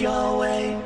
your way.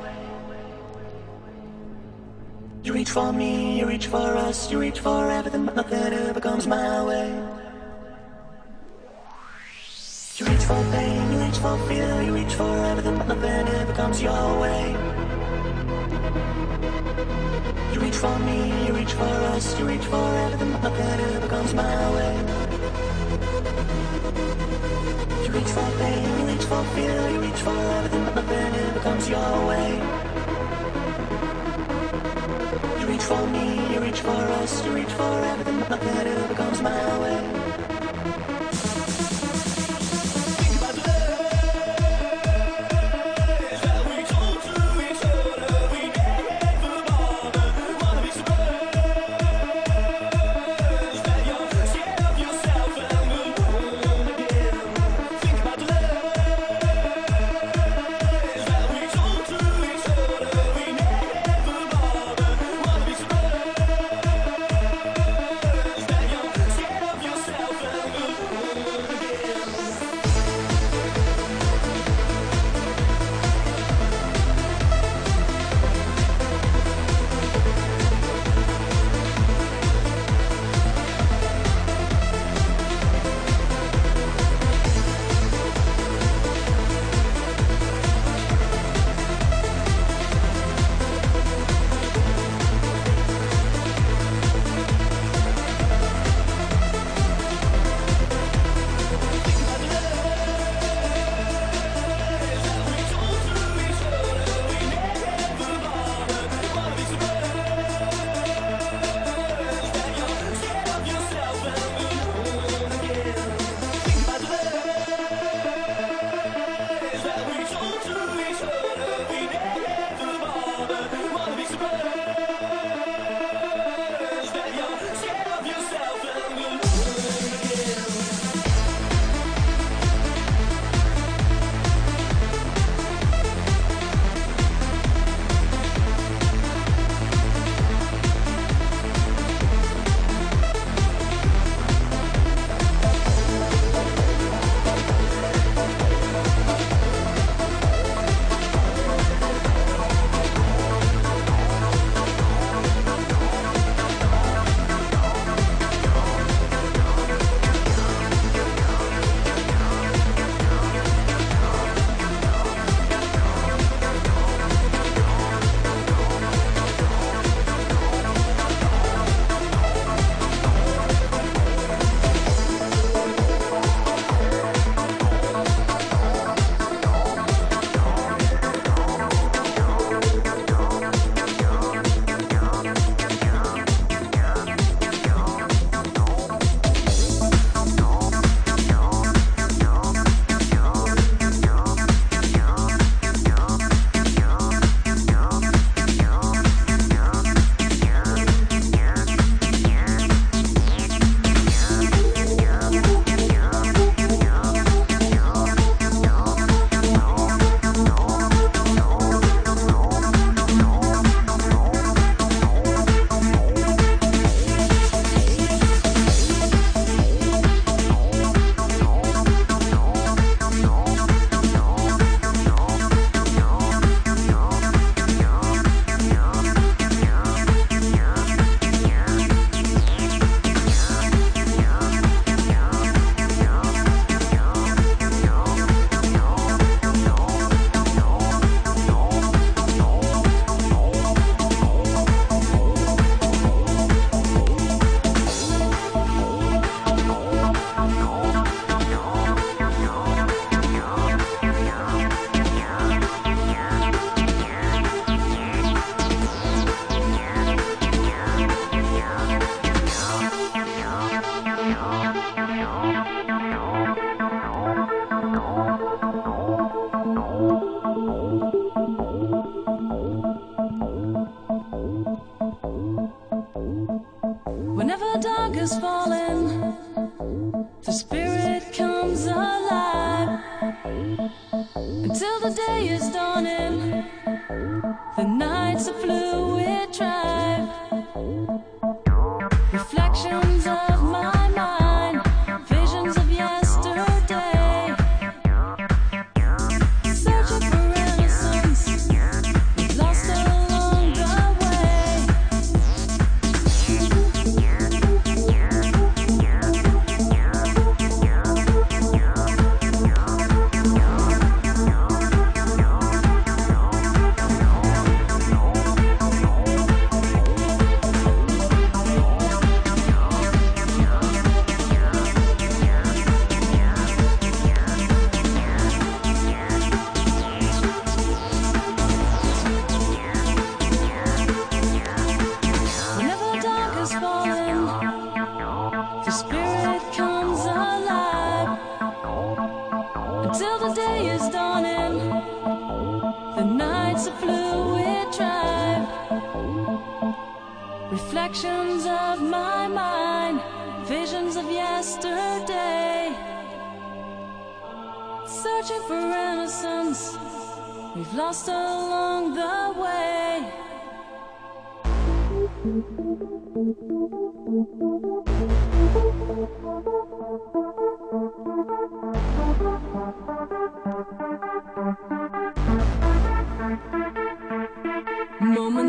Moments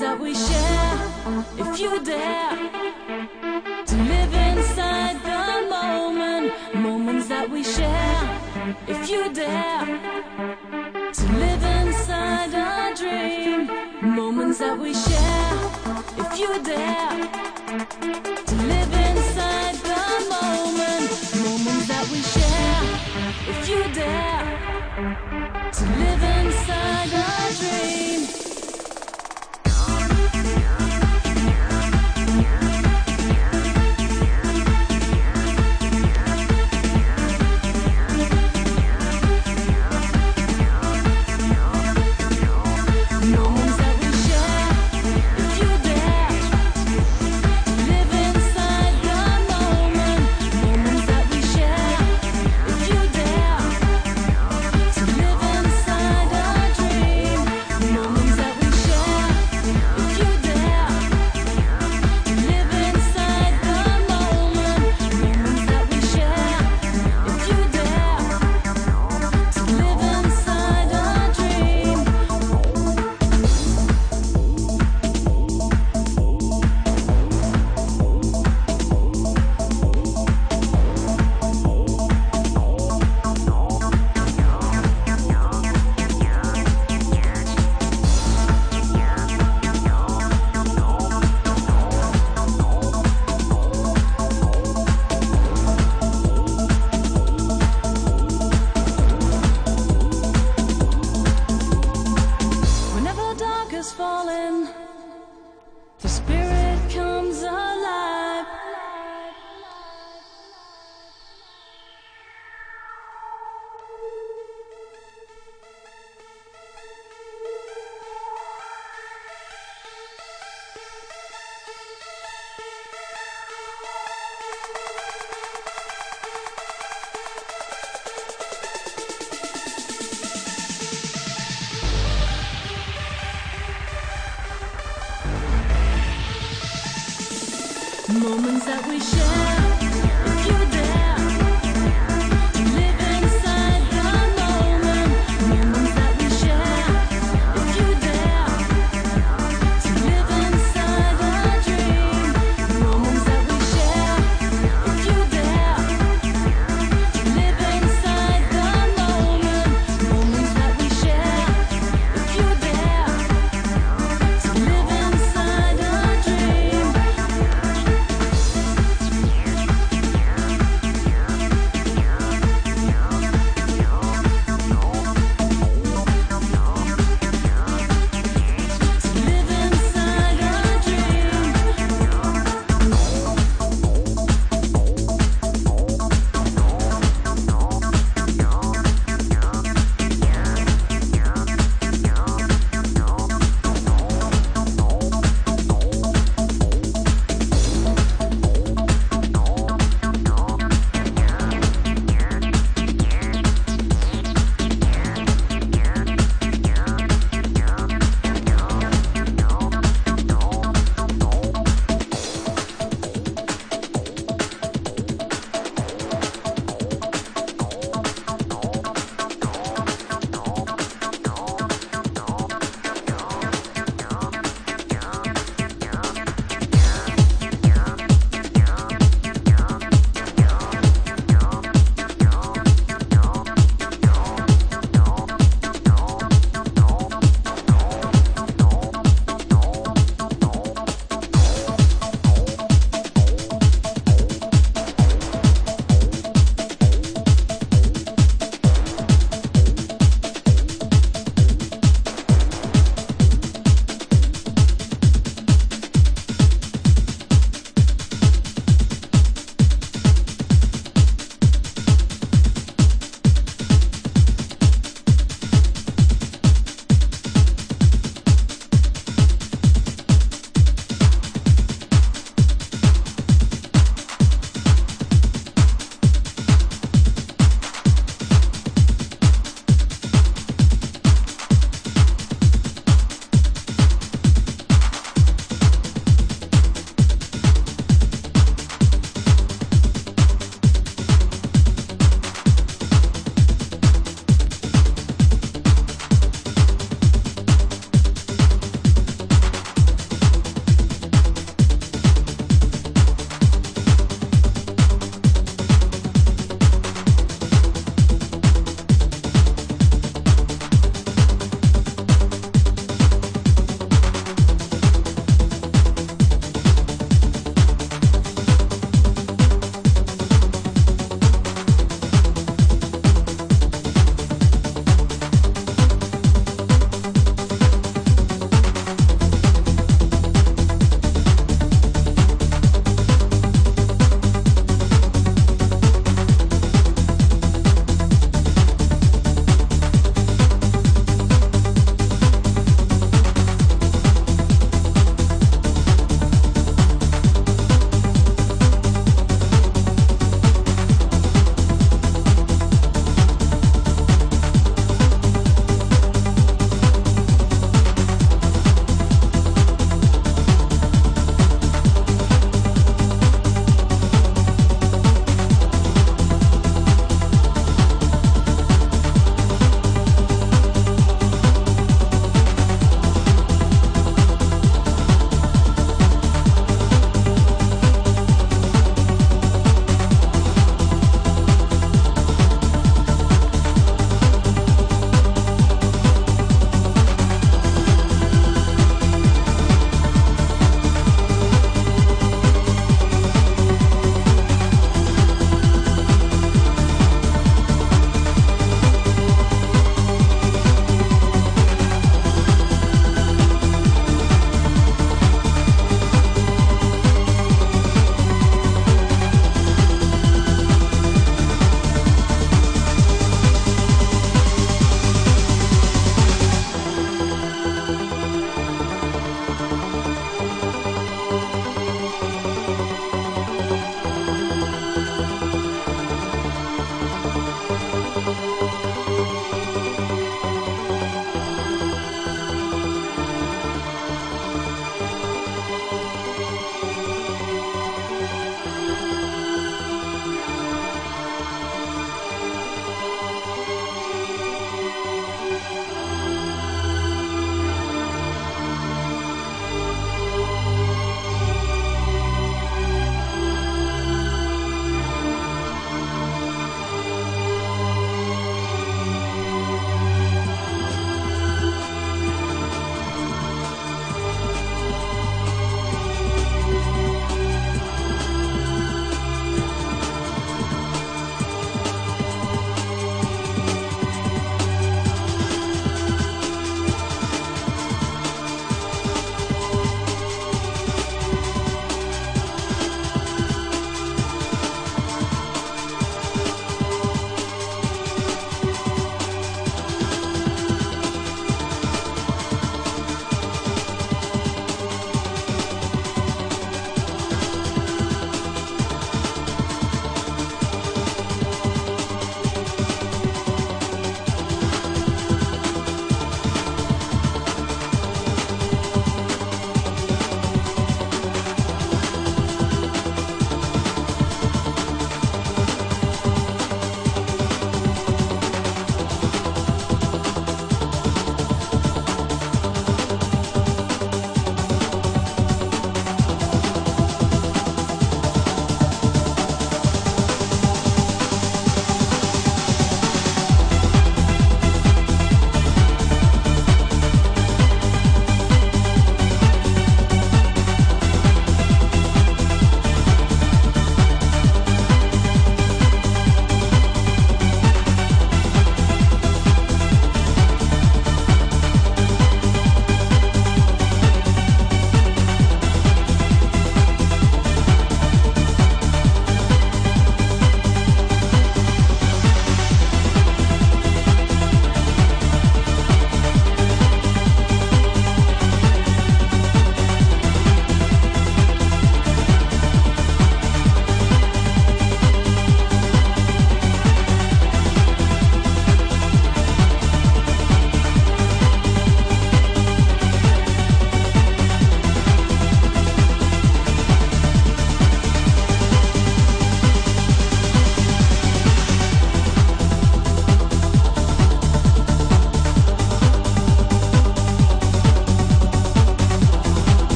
that we share, if you dare to live inside the moment. Moments that we share, if you dare to live inside a dream. Moments that we share, if you dare.